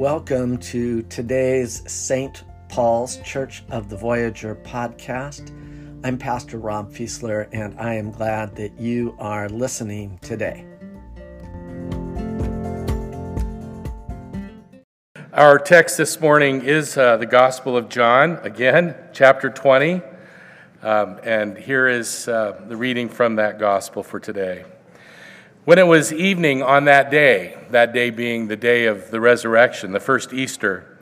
Welcome to today's St. Paul's Church of the Voyager podcast. I'm Pastor Rob Fiesler, and I am glad that you are listening today. Our text this morning is uh, the Gospel of John, again, chapter 20. Um, and here is uh, the reading from that Gospel for today. When it was evening on that day, that day being the day of the resurrection, the first Easter,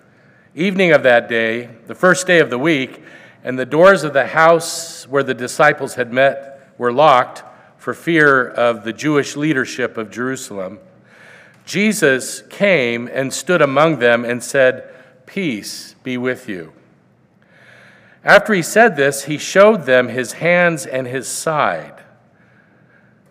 evening of that day, the first day of the week, and the doors of the house where the disciples had met were locked for fear of the Jewish leadership of Jerusalem, Jesus came and stood among them and said, Peace be with you. After he said this, he showed them his hands and his side.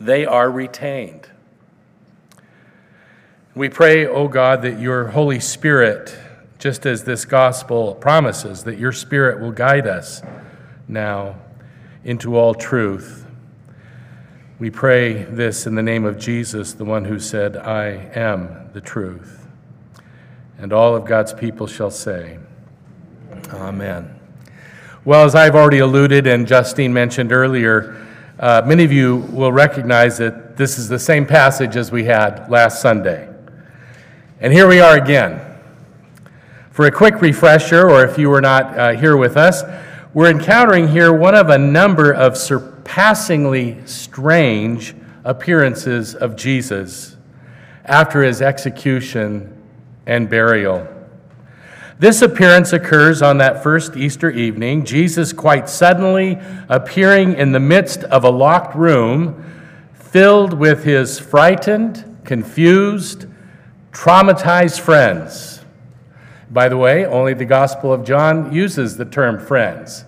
they are retained. We pray, O oh God, that your Holy Spirit, just as this gospel promises, that your Spirit will guide us now into all truth. We pray this in the name of Jesus, the one who said, I am the truth. And all of God's people shall say, Amen. Well, as I've already alluded and Justine mentioned earlier, uh, many of you will recognize that this is the same passage as we had last Sunday. And here we are again. For a quick refresher, or if you were not uh, here with us, we're encountering here one of a number of surpassingly strange appearances of Jesus after his execution and burial. This appearance occurs on that first Easter evening, Jesus quite suddenly appearing in the midst of a locked room filled with his frightened, confused, traumatized friends. By the way, only the Gospel of John uses the term friends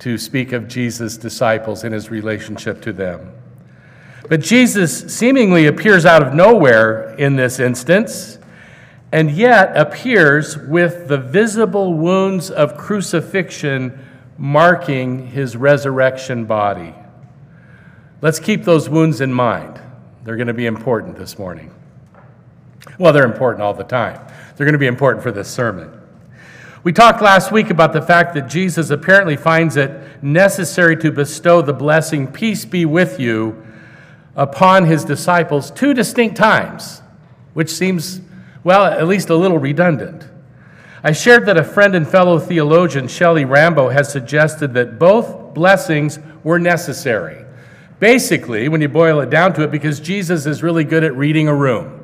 to speak of Jesus' disciples and his relationship to them. But Jesus seemingly appears out of nowhere in this instance and yet appears with the visible wounds of crucifixion marking his resurrection body. Let's keep those wounds in mind. They're going to be important this morning. Well, they're important all the time. They're going to be important for this sermon. We talked last week about the fact that Jesus apparently finds it necessary to bestow the blessing, peace be with you, upon his disciples two distinct times, which seems well, at least a little redundant. I shared that a friend and fellow theologian, Shelley Rambo, has suggested that both blessings were necessary. Basically, when you boil it down to it, because Jesus is really good at reading a room.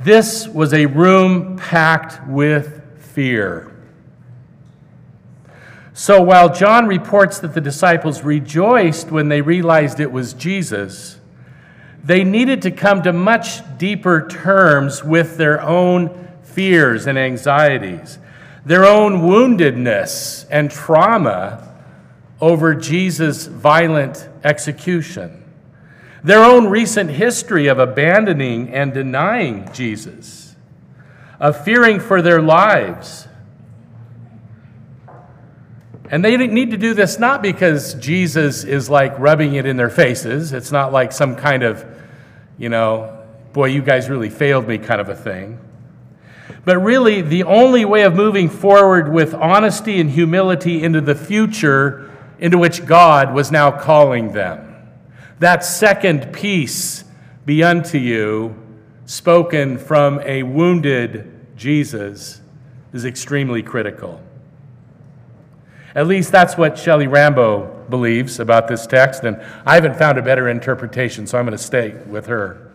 This was a room packed with fear. So while John reports that the disciples rejoiced when they realized it was Jesus, they needed to come to much deeper terms with their own fears and anxieties, their own woundedness and trauma over Jesus' violent execution, their own recent history of abandoning and denying Jesus, of fearing for their lives. And they need to do this not because Jesus is like rubbing it in their faces. It's not like some kind of you know, boy, you guys really failed me kind of a thing. But really, the only way of moving forward with honesty and humility into the future into which God was now calling them. That second peace be unto you, spoken from a wounded Jesus, is extremely critical. At least that's what Shelley Rambo believes about this text, and I haven't found a better interpretation, so I'm going to stay with her.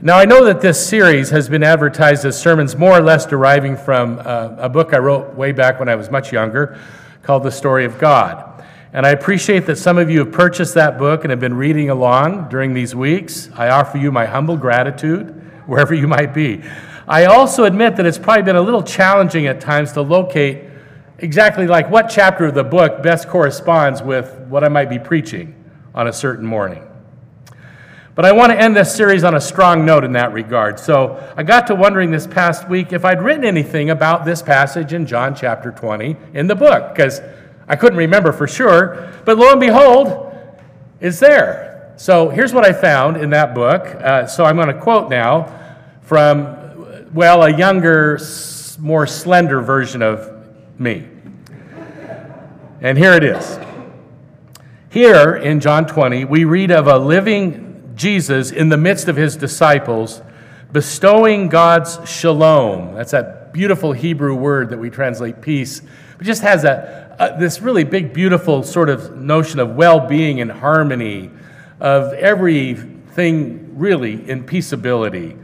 Now, I know that this series has been advertised as sermons more or less deriving from uh, a book I wrote way back when I was much younger called The Story of God. And I appreciate that some of you have purchased that book and have been reading along during these weeks. I offer you my humble gratitude wherever you might be. I also admit that it's probably been a little challenging at times to locate exactly like what chapter of the book best corresponds with what I might be preaching on a certain morning. But I want to end this series on a strong note in that regard. So I got to wondering this past week if I'd written anything about this passage in John chapter 20 in the book, because I couldn't remember for sure. But lo and behold, it's there. So here's what I found in that book. Uh, so I'm going to quote now from, well, a younger, more slender version of me. And here it is. Here in John 20, we read of a living Jesus, in the midst of his disciples, bestowing God's shalom. That's that beautiful Hebrew word that we translate peace. It just has a, a uh, this really big, beautiful sort of notion of well being and harmony, of everything really in peaceability.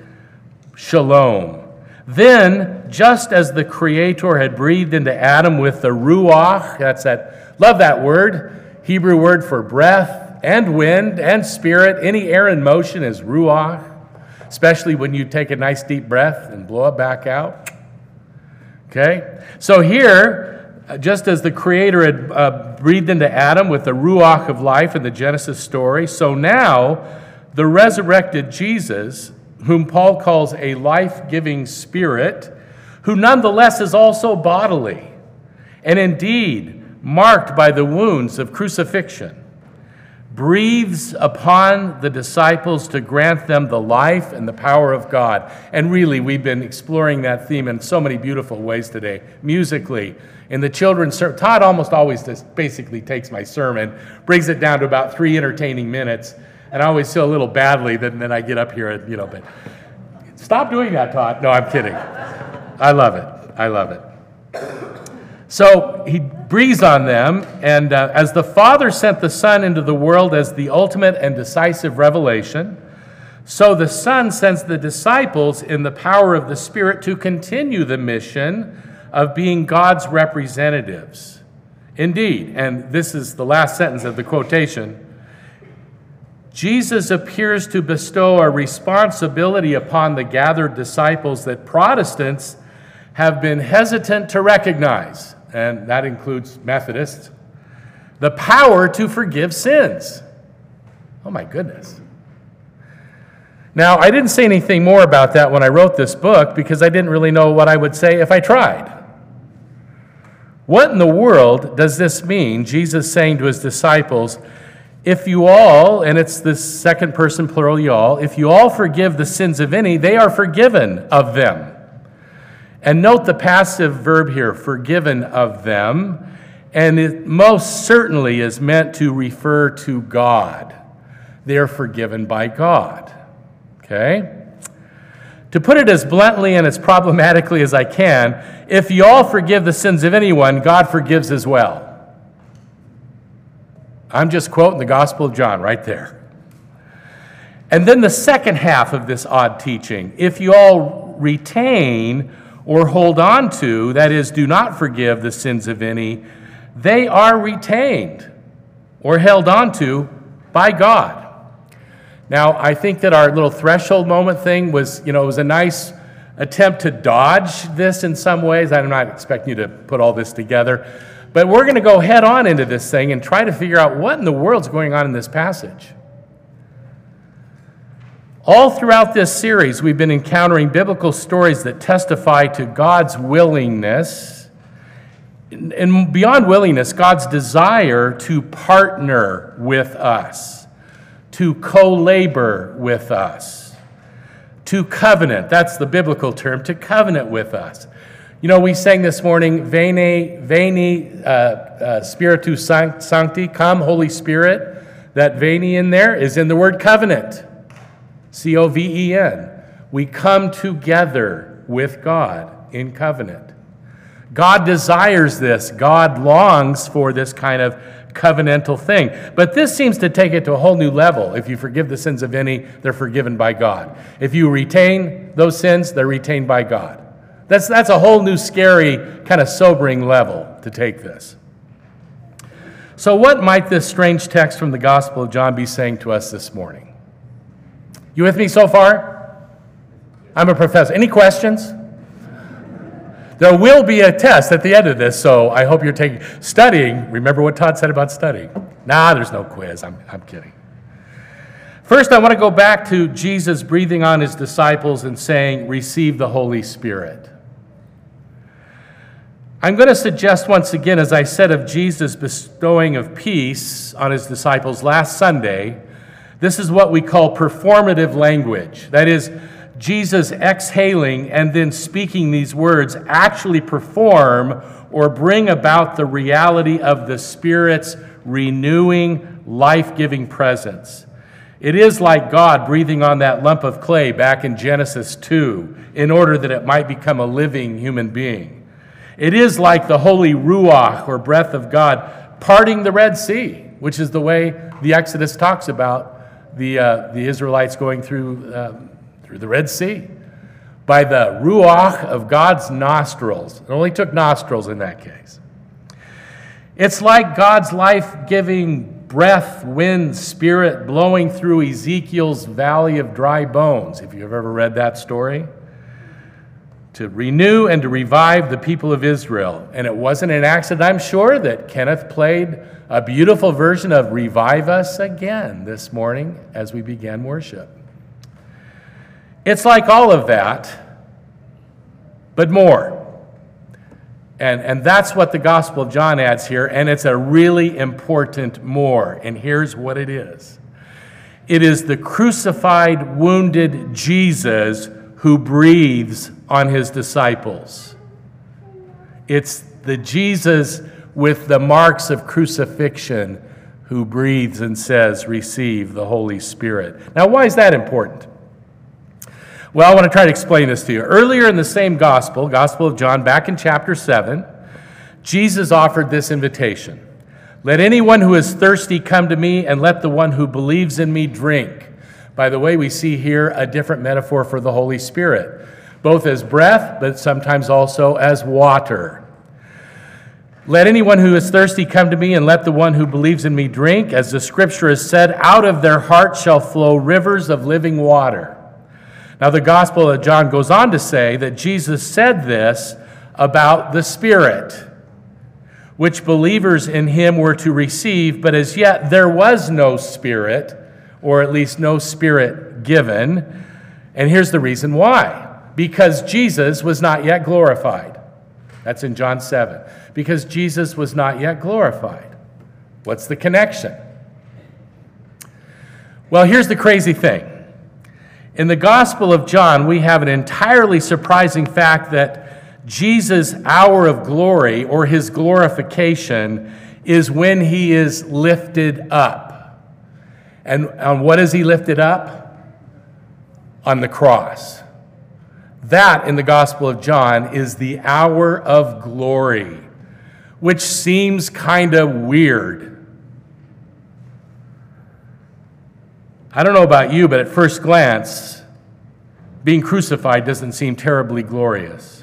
Shalom. Then, just as the Creator had breathed into Adam with the Ruach, that's that, love that word, Hebrew word for breath, and wind and spirit. Any air in motion is ruach, especially when you take a nice deep breath and blow it back out. Okay? So here, just as the Creator had uh, breathed into Adam with the ruach of life in the Genesis story, so now the resurrected Jesus, whom Paul calls a life giving spirit, who nonetheless is also bodily, and indeed marked by the wounds of crucifixion breathes upon the disciples to grant them the life and the power of God. And really, we've been exploring that theme in so many beautiful ways today, musically. In the children's sermon, Todd almost always just basically takes my sermon, brings it down to about three entertaining minutes, and I always feel a little badly that then I get up here and, you know, but stop doing that, Todd. No, I'm kidding. I love it. I love it. So he breathes on them, and uh, as the Father sent the Son into the world as the ultimate and decisive revelation, so the Son sends the disciples in the power of the Spirit to continue the mission of being God's representatives. Indeed, and this is the last sentence of the quotation. Jesus appears to bestow a responsibility upon the gathered disciples that Protestants have been hesitant to recognize and that includes Methodists, the power to forgive sins. Oh my goodness. Now, I didn't say anything more about that when I wrote this book because I didn't really know what I would say if I tried. What in the world does this mean? Jesus saying to his disciples, if you all, and it's the second person plural, you all, if you all forgive the sins of any, they are forgiven of them. And note the passive verb here, forgiven of them, and it most certainly is meant to refer to God. They are forgiven by God. Okay? To put it as bluntly and as problematically as I can, if you all forgive the sins of anyone, God forgives as well. I'm just quoting the Gospel of John right there. And then the second half of this odd teaching if you all retain or hold on to, that is, do not forgive the sins of any, they are retained or held on to by God. Now, I think that our little threshold moment thing was, you know, it was a nice attempt to dodge this in some ways. I'm not expecting you to put all this together, but we're going to go head on into this thing and try to figure out what in the world's going on in this passage. All throughout this series, we've been encountering biblical stories that testify to God's willingness, and beyond willingness, God's desire to partner with us, to co labor with us, to covenant. That's the biblical term, to covenant with us. You know, we sang this morning, Veni, Veni, uh, uh, Sancte, come, Holy Spirit. That Veni in there is in the word covenant. C O V E N. We come together with God in covenant. God desires this. God longs for this kind of covenantal thing. But this seems to take it to a whole new level. If you forgive the sins of any, they're forgiven by God. If you retain those sins, they're retained by God. That's, that's a whole new scary, kind of sobering level to take this. So, what might this strange text from the Gospel of John be saying to us this morning? You with me so far? I'm a professor. Any questions? There will be a test at the end of this, so I hope you're taking studying. Remember what Todd said about studying? Nah, there's no quiz. I'm, I'm kidding. First, I want to go back to Jesus breathing on his disciples and saying, Receive the Holy Spirit. I'm going to suggest once again, as I said of Jesus bestowing of peace on his disciples last Sunday, this is what we call performative language. That is, Jesus exhaling and then speaking these words actually perform or bring about the reality of the Spirit's renewing, life giving presence. It is like God breathing on that lump of clay back in Genesis 2 in order that it might become a living human being. It is like the holy Ruach or breath of God parting the Red Sea, which is the way the Exodus talks about the, uh, the Israelites going through. Uh, through the Red Sea by the ruach of God's nostrils. It only took nostrils in that case. It's like God's life giving breath, wind, spirit blowing through Ezekiel's valley of dry bones, if you've ever read that story, to renew and to revive the people of Israel. And it wasn't an accident, I'm sure, that Kenneth played a beautiful version of Revive Us Again this morning as we began worship. It's like all of that, but more. And, and that's what the Gospel of John adds here, and it's a really important more. And here's what it is it is the crucified, wounded Jesus who breathes on his disciples. It's the Jesus with the marks of crucifixion who breathes and says, Receive the Holy Spirit. Now, why is that important? Well, I want to try to explain this to you. Earlier in the same gospel, Gospel of John, back in chapter 7, Jesus offered this invitation Let anyone who is thirsty come to me, and let the one who believes in me drink. By the way, we see here a different metaphor for the Holy Spirit, both as breath, but sometimes also as water. Let anyone who is thirsty come to me, and let the one who believes in me drink. As the scripture has said, out of their heart shall flow rivers of living water. Now, the Gospel of John goes on to say that Jesus said this about the Spirit, which believers in him were to receive, but as yet there was no Spirit, or at least no Spirit given. And here's the reason why because Jesus was not yet glorified. That's in John 7. Because Jesus was not yet glorified. What's the connection? Well, here's the crazy thing in the Gospel of John, we have an entirely surprising fact that Jesus' hour of glory or his glorification is when he is lifted up. And on what is he lifted up? On the cross. That in the Gospel of John is the hour of glory, which seems kind of weird. I don't know about you, but at first glance, being crucified doesn't seem terribly glorious.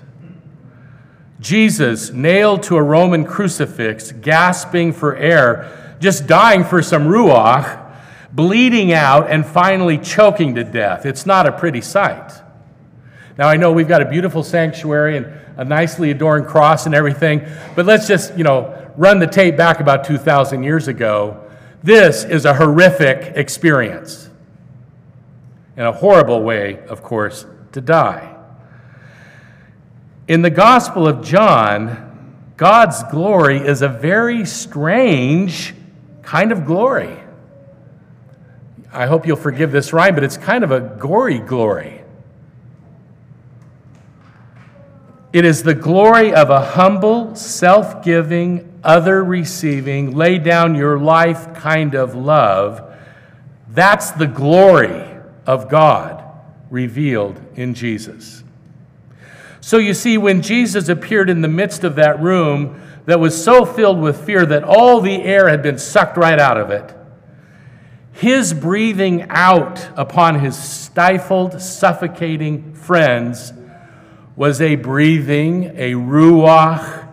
Jesus, nailed to a Roman crucifix, gasping for air, just dying for some ruach, bleeding out, and finally choking to death. It's not a pretty sight. Now, I know we've got a beautiful sanctuary and a nicely adorned cross and everything, but let's just, you know, run the tape back about 2,000 years ago this is a horrific experience. In a horrible way, of course, to die. In the Gospel of John, God's glory is a very strange kind of glory. I hope you'll forgive this rhyme, but it's kind of a gory glory. It is the glory of a humble, self giving, other receiving, lay down your life kind of love, that's the glory of God revealed in Jesus. So you see, when Jesus appeared in the midst of that room that was so filled with fear that all the air had been sucked right out of it, his breathing out upon his stifled, suffocating friends was a breathing, a ruach,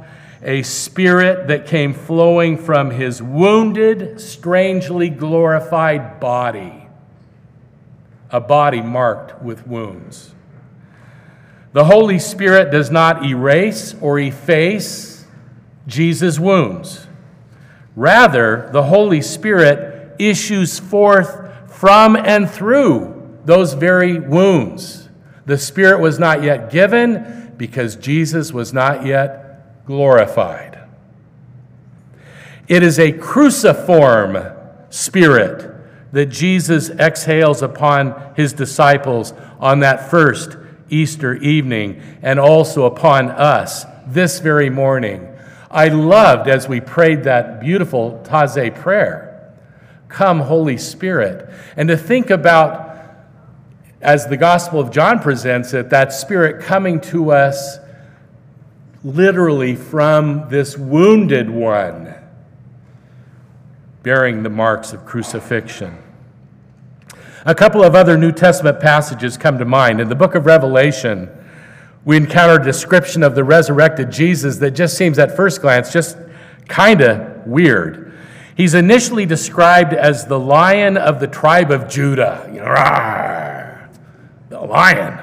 a spirit that came flowing from his wounded, strangely glorified body, a body marked with wounds. The Holy Spirit does not erase or efface Jesus' wounds. Rather, the Holy Spirit issues forth from and through those very wounds. The Spirit was not yet given because Jesus was not yet glorified. It is a cruciform spirit that Jesus exhales upon his disciples on that first Easter evening and also upon us this very morning. I loved as we prayed that beautiful Taizé prayer, Come, Holy Spirit, and to think about, as the Gospel of John presents it, that Spirit coming to us literally from this wounded one, bearing the marks of crucifixion. A couple of other New Testament passages come to mind. In the book of Revelation, we encounter a description of the resurrected Jesus that just seems at first glance just kind of weird. He's initially described as the lion of the tribe of Judah. You know, the lion.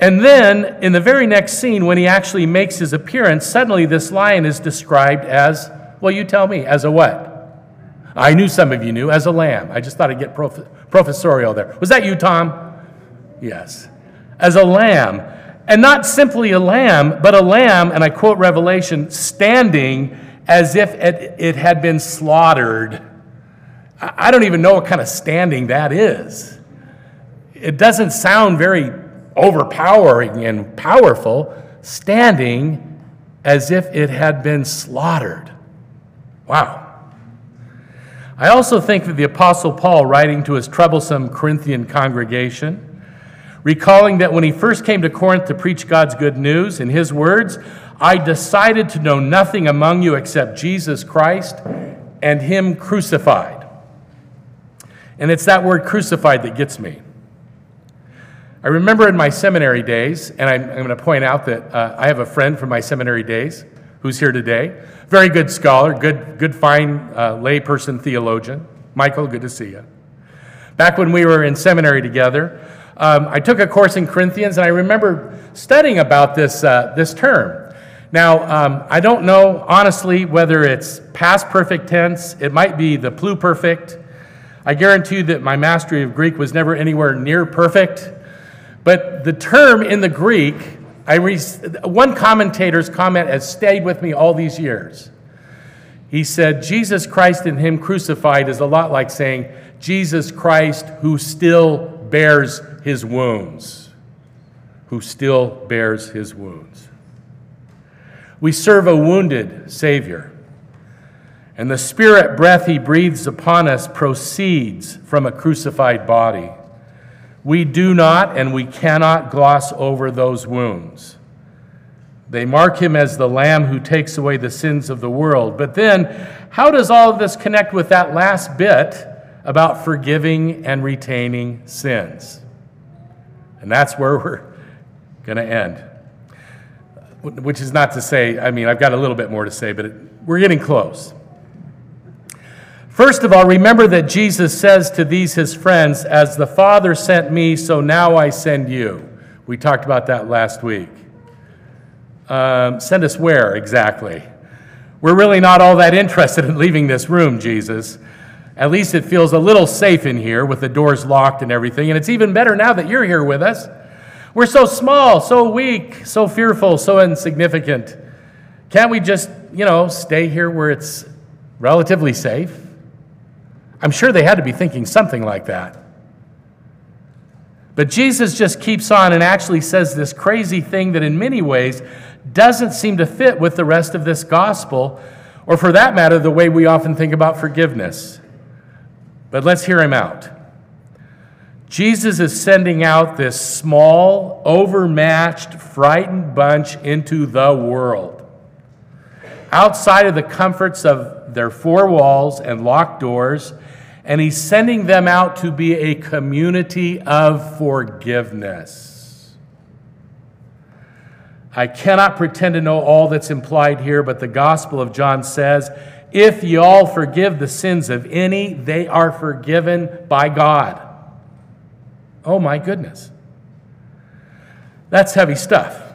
And then, in the very next scene, when he actually makes his appearance, suddenly this lion is described as, well, you tell me, as a what? I knew some of you knew, as a lamb. I just thought I'd get prof- professorial there. Was that you, Tom? Yes. As a lamb. And not simply a lamb, but a lamb, and I quote Revelation, standing as if it, it had been slaughtered. I don't even know what kind of standing that is. It doesn't sound very overpowering and powerful, standing as if it had been slaughtered. Wow. I also think that the Apostle Paul, writing to his troublesome Corinthian congregation, recalling that when he first came to Corinth to preach God's good news, in his words, I decided to know nothing among you except Jesus Christ and Him crucified. And it's that word crucified that gets me. I remember in my seminary days, and I'm, I'm going to point out that uh, I have a friend from my seminary days who's here today. Very good scholar, good, good fine uh, layperson theologian. Michael, good to see you. Back when we were in seminary together, um, I took a course in Corinthians, and I remember studying about this, uh, this term. Now, um, I don't know, honestly, whether it's past perfect tense, it might be the pluperfect. I guarantee you that my mastery of Greek was never anywhere near perfect. But the term in the Greek, I re- one commentator's comment has stayed with me all these years. He said, Jesus Christ and Him crucified is a lot like saying, Jesus Christ who still bears his wounds, who still bears his wounds. We serve a wounded Savior, and the spirit breath he breathes upon us proceeds from a crucified body. We do not and we cannot gloss over those wounds. They mark him as the Lamb who takes away the sins of the world. But then, how does all of this connect with that last bit about forgiving and retaining sins? And that's where we're going to end. Which is not to say, I mean, I've got a little bit more to say, but we're getting close. First of all, remember that Jesus says to these his friends, As the Father sent me, so now I send you. We talked about that last week. Um, send us where exactly? We're really not all that interested in leaving this room, Jesus. At least it feels a little safe in here with the doors locked and everything. And it's even better now that you're here with us. We're so small, so weak, so fearful, so insignificant. Can't we just, you know, stay here where it's relatively safe? I'm sure they had to be thinking something like that. But Jesus just keeps on and actually says this crazy thing that, in many ways, doesn't seem to fit with the rest of this gospel, or for that matter, the way we often think about forgiveness. But let's hear him out. Jesus is sending out this small, overmatched, frightened bunch into the world. Outside of the comforts of their four walls and locked doors, and he's sending them out to be a community of forgiveness. I cannot pretend to know all that's implied here, but the Gospel of John says, If ye all forgive the sins of any, they are forgiven by God. Oh my goodness. That's heavy stuff.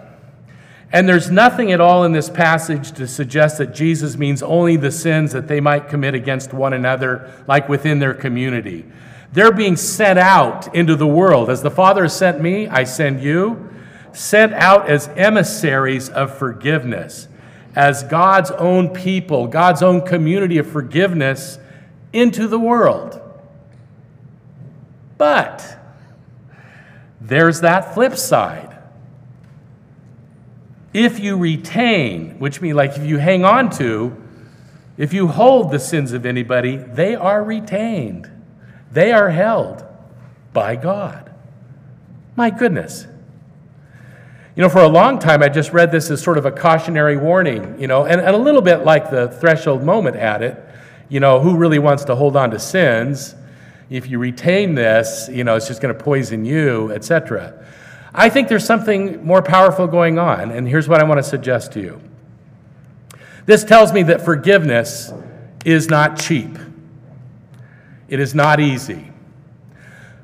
And there's nothing at all in this passage to suggest that Jesus means only the sins that they might commit against one another, like within their community. They're being sent out into the world. As the Father has sent me, I send you. Sent out as emissaries of forgiveness, as God's own people, God's own community of forgiveness into the world. But there's that flip side if you retain, which means like if you hang on to, if you hold the sins of anybody, they are retained. They are held by God. My goodness. You know, for a long time, I just read this as sort of a cautionary warning, you know, and, and a little bit like the threshold moment at it. You know, who really wants to hold on to sins? If you retain this, you know, it's just going to poison you, etc. I think there's something more powerful going on, and here's what I want to suggest to you. This tells me that forgiveness is not cheap, it is not easy.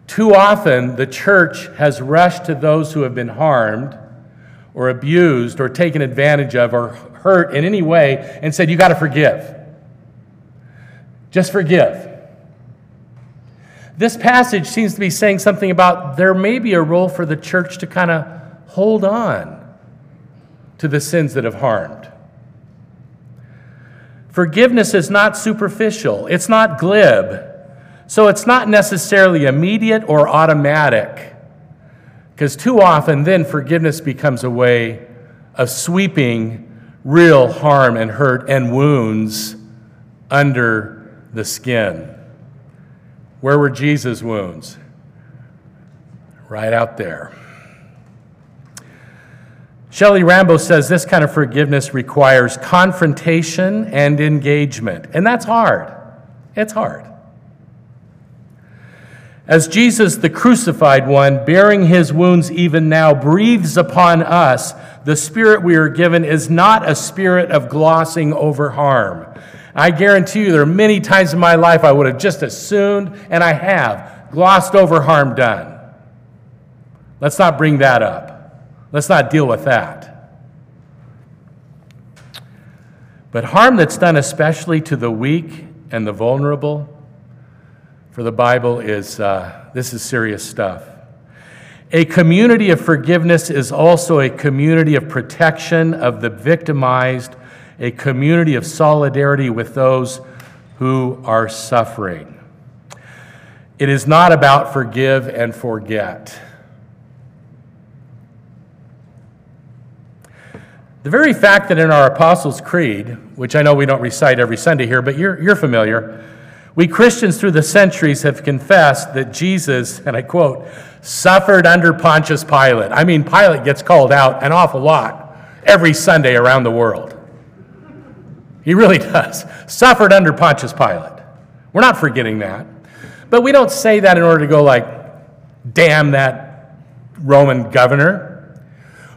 Too often, the church has rushed to those who have been harmed or abused or taken advantage of or hurt in any way and said, You got to forgive. Just forgive. This passage seems to be saying something about there may be a role for the church to kind of hold on to the sins that have harmed. Forgiveness is not superficial, it's not glib, so it's not necessarily immediate or automatic. Because too often, then forgiveness becomes a way of sweeping real harm and hurt and wounds under the skin. Where were Jesus' wounds? Right out there. Shelley Rambo says this kind of forgiveness requires confrontation and engagement. And that's hard. It's hard. As Jesus, the crucified one, bearing his wounds even now, breathes upon us, the spirit we are given is not a spirit of glossing over harm. I guarantee you there are many times in my life I would have just assumed, and I have, glossed over harm done. Let's not bring that up. Let's not deal with that. But harm that's done especially to the weak and the vulnerable, for the Bible is uh, this is serious stuff. A community of forgiveness is also a community of protection of the victimized a community of solidarity with those who are suffering. It is not about forgive and forget. The very fact that in our Apostles' Creed, which I know we don't recite every Sunday here, but you're, you're familiar, we Christians through the centuries have confessed that Jesus, and I quote, suffered under Pontius Pilate. I mean, Pilate gets called out an awful lot every Sunday around the world. He really does. Suffered under Pontius Pilate. We're not forgetting that. But we don't say that in order to go like, damn that Roman governor.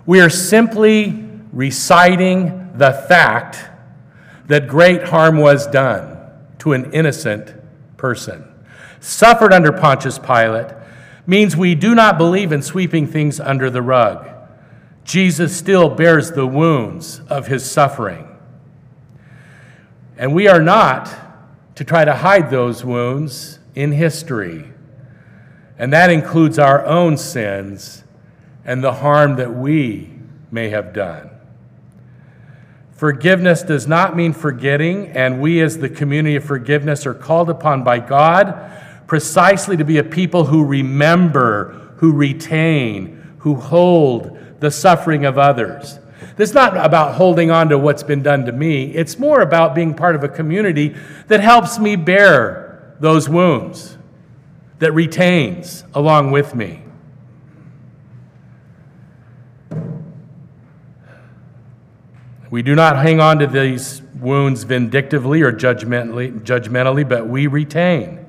We are simply reciting the fact that great harm was done to an innocent person. Suffered under Pontius Pilate means we do not believe in sweeping things under the rug. Jesus still bears the wounds of his suffering. And we are not to try to hide those wounds in history. And that includes our own sins and the harm that we may have done. Forgiveness does not mean forgetting, and we, as the community of forgiveness, are called upon by God precisely to be a people who remember, who retain, who hold the suffering of others. This is not about holding on to what's been done to me. It's more about being part of a community that helps me bear those wounds, that retains along with me. We do not hang on to these wounds vindictively or judgmentally, judgmentally, but we retain.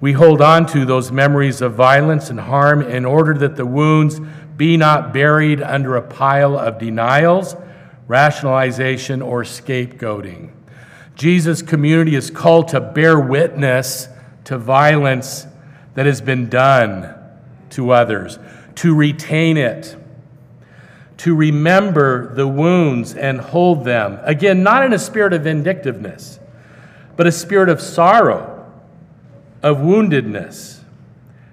We hold on to those memories of violence and harm in order that the wounds be not buried under a pile of denials, rationalization, or scapegoating. Jesus' community is called to bear witness to violence that has been done to others, to retain it, to remember the wounds and hold them. Again, not in a spirit of vindictiveness, but a spirit of sorrow of woundedness.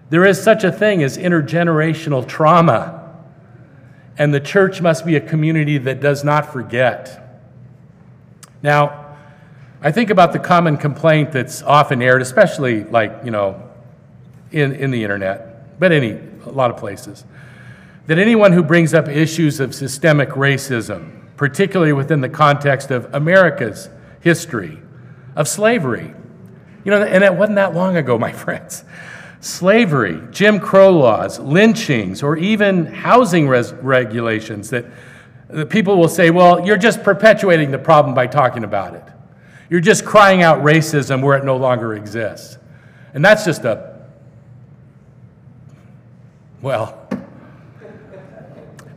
There is such a thing as intergenerational trauma, and the church must be a community that does not forget. Now, I think about the common complaint that's often aired, especially like, you know, in, in the internet, but any, a lot of places, that anyone who brings up issues of systemic racism, particularly within the context of America's history of slavery, you know, and it wasn't that long ago, my friends. Slavery, Jim Crow laws, lynchings, or even housing res- regulations that, that people will say, well, you're just perpetuating the problem by talking about it. You're just crying out racism where it no longer exists. And that's just a, well,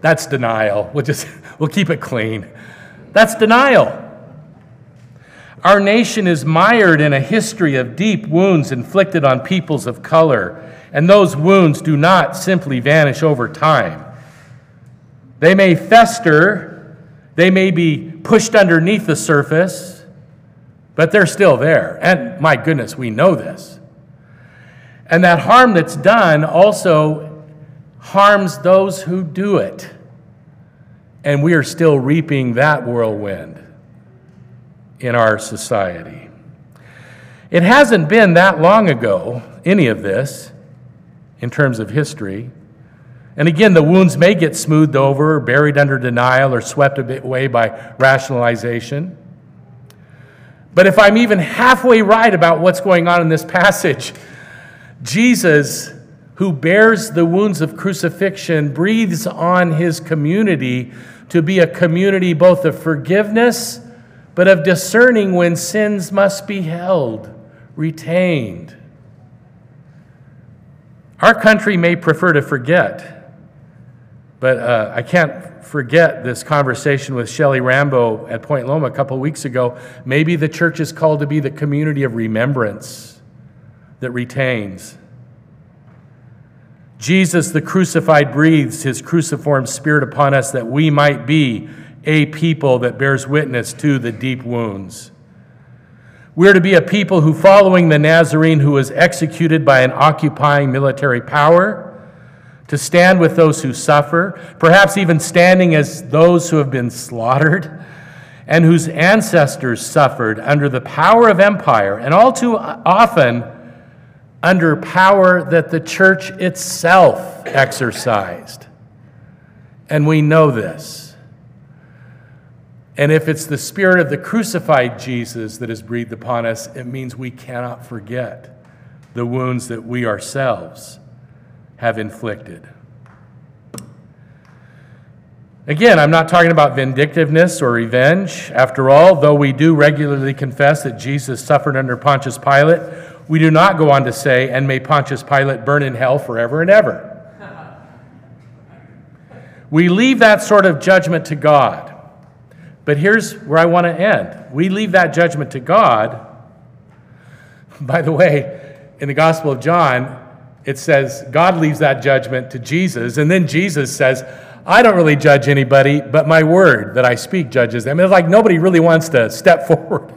that's denial. We'll just, we'll keep it clean. That's denial. Our nation is mired in a history of deep wounds inflicted on peoples of color, and those wounds do not simply vanish over time. They may fester, they may be pushed underneath the surface, but they're still there. And my goodness, we know this. And that harm that's done also harms those who do it. And we are still reaping that whirlwind in our society. It hasn't been that long ago, any of this, in terms of history. And again, the wounds may get smoothed over, buried under denial, or swept away by rationalization. But if I'm even halfway right about what's going on in this passage, Jesus, who bears the wounds of crucifixion, breathes on his community to be a community both of forgiveness but of discerning when sins must be held, retained. Our country may prefer to forget, but uh, I can't forget this conversation with Shelley Rambo at Point Loma a couple weeks ago. Maybe the church is called to be the community of remembrance that retains. Jesus, the crucified, breathes his cruciform spirit upon us that we might be a people that bears witness to the deep wounds. We're to be a people who, following the Nazarene who was executed by an occupying military power, to stand with those who suffer, perhaps even standing as those who have been slaughtered and whose ancestors suffered under the power of empire, and all too often under power that the church itself exercised. And we know this. And if it's the spirit of the crucified Jesus that is breathed upon us, it means we cannot forget the wounds that we ourselves have inflicted. Again, I'm not talking about vindictiveness or revenge. After all, though we do regularly confess that Jesus suffered under Pontius Pilate, we do not go on to say, and may Pontius Pilate burn in hell forever and ever. We leave that sort of judgment to God. But here's where I want to end. We leave that judgment to God. By the way, in the Gospel of John, it says God leaves that judgment to Jesus, and then Jesus says, I don't really judge anybody, but my word that I speak judges them. It's like nobody really wants to step forward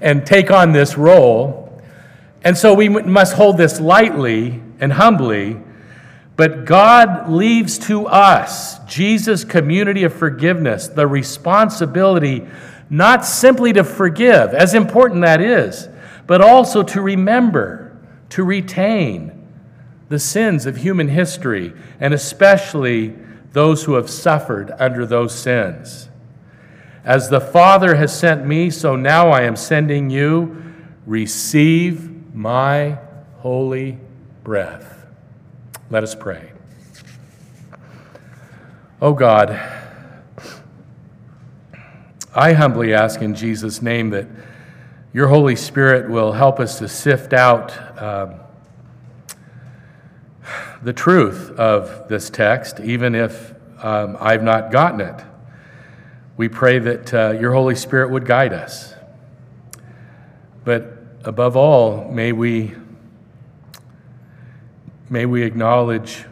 and take on this role. And so we must hold this lightly and humbly but God leaves to us, Jesus' community of forgiveness, the responsibility not simply to forgive, as important that is, but also to remember, to retain the sins of human history, and especially those who have suffered under those sins. As the Father has sent me, so now I am sending you. Receive my holy breath. Let us pray. Oh God, I humbly ask in Jesus' name that your Holy Spirit will help us to sift out uh, the truth of this text, even if um, I've not gotten it. We pray that uh, your Holy Spirit would guide us. But above all, may we, may we acknowledge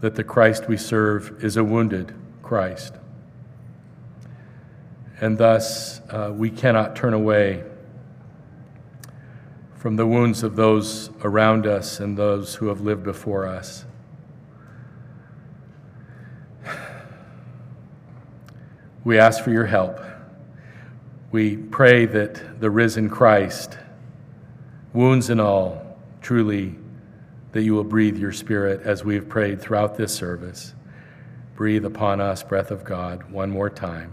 that the Christ we serve is a wounded Christ. And thus, uh, we cannot turn away from the wounds of those around us and those who have lived before us. We ask for your help. We pray that the risen Christ, wounds and all, truly, that you will breathe your Spirit as we have prayed throughout this service. Breathe upon us, breath of God, one more time.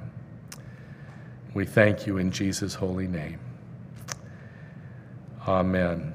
We thank you in Jesus' holy name. Amen.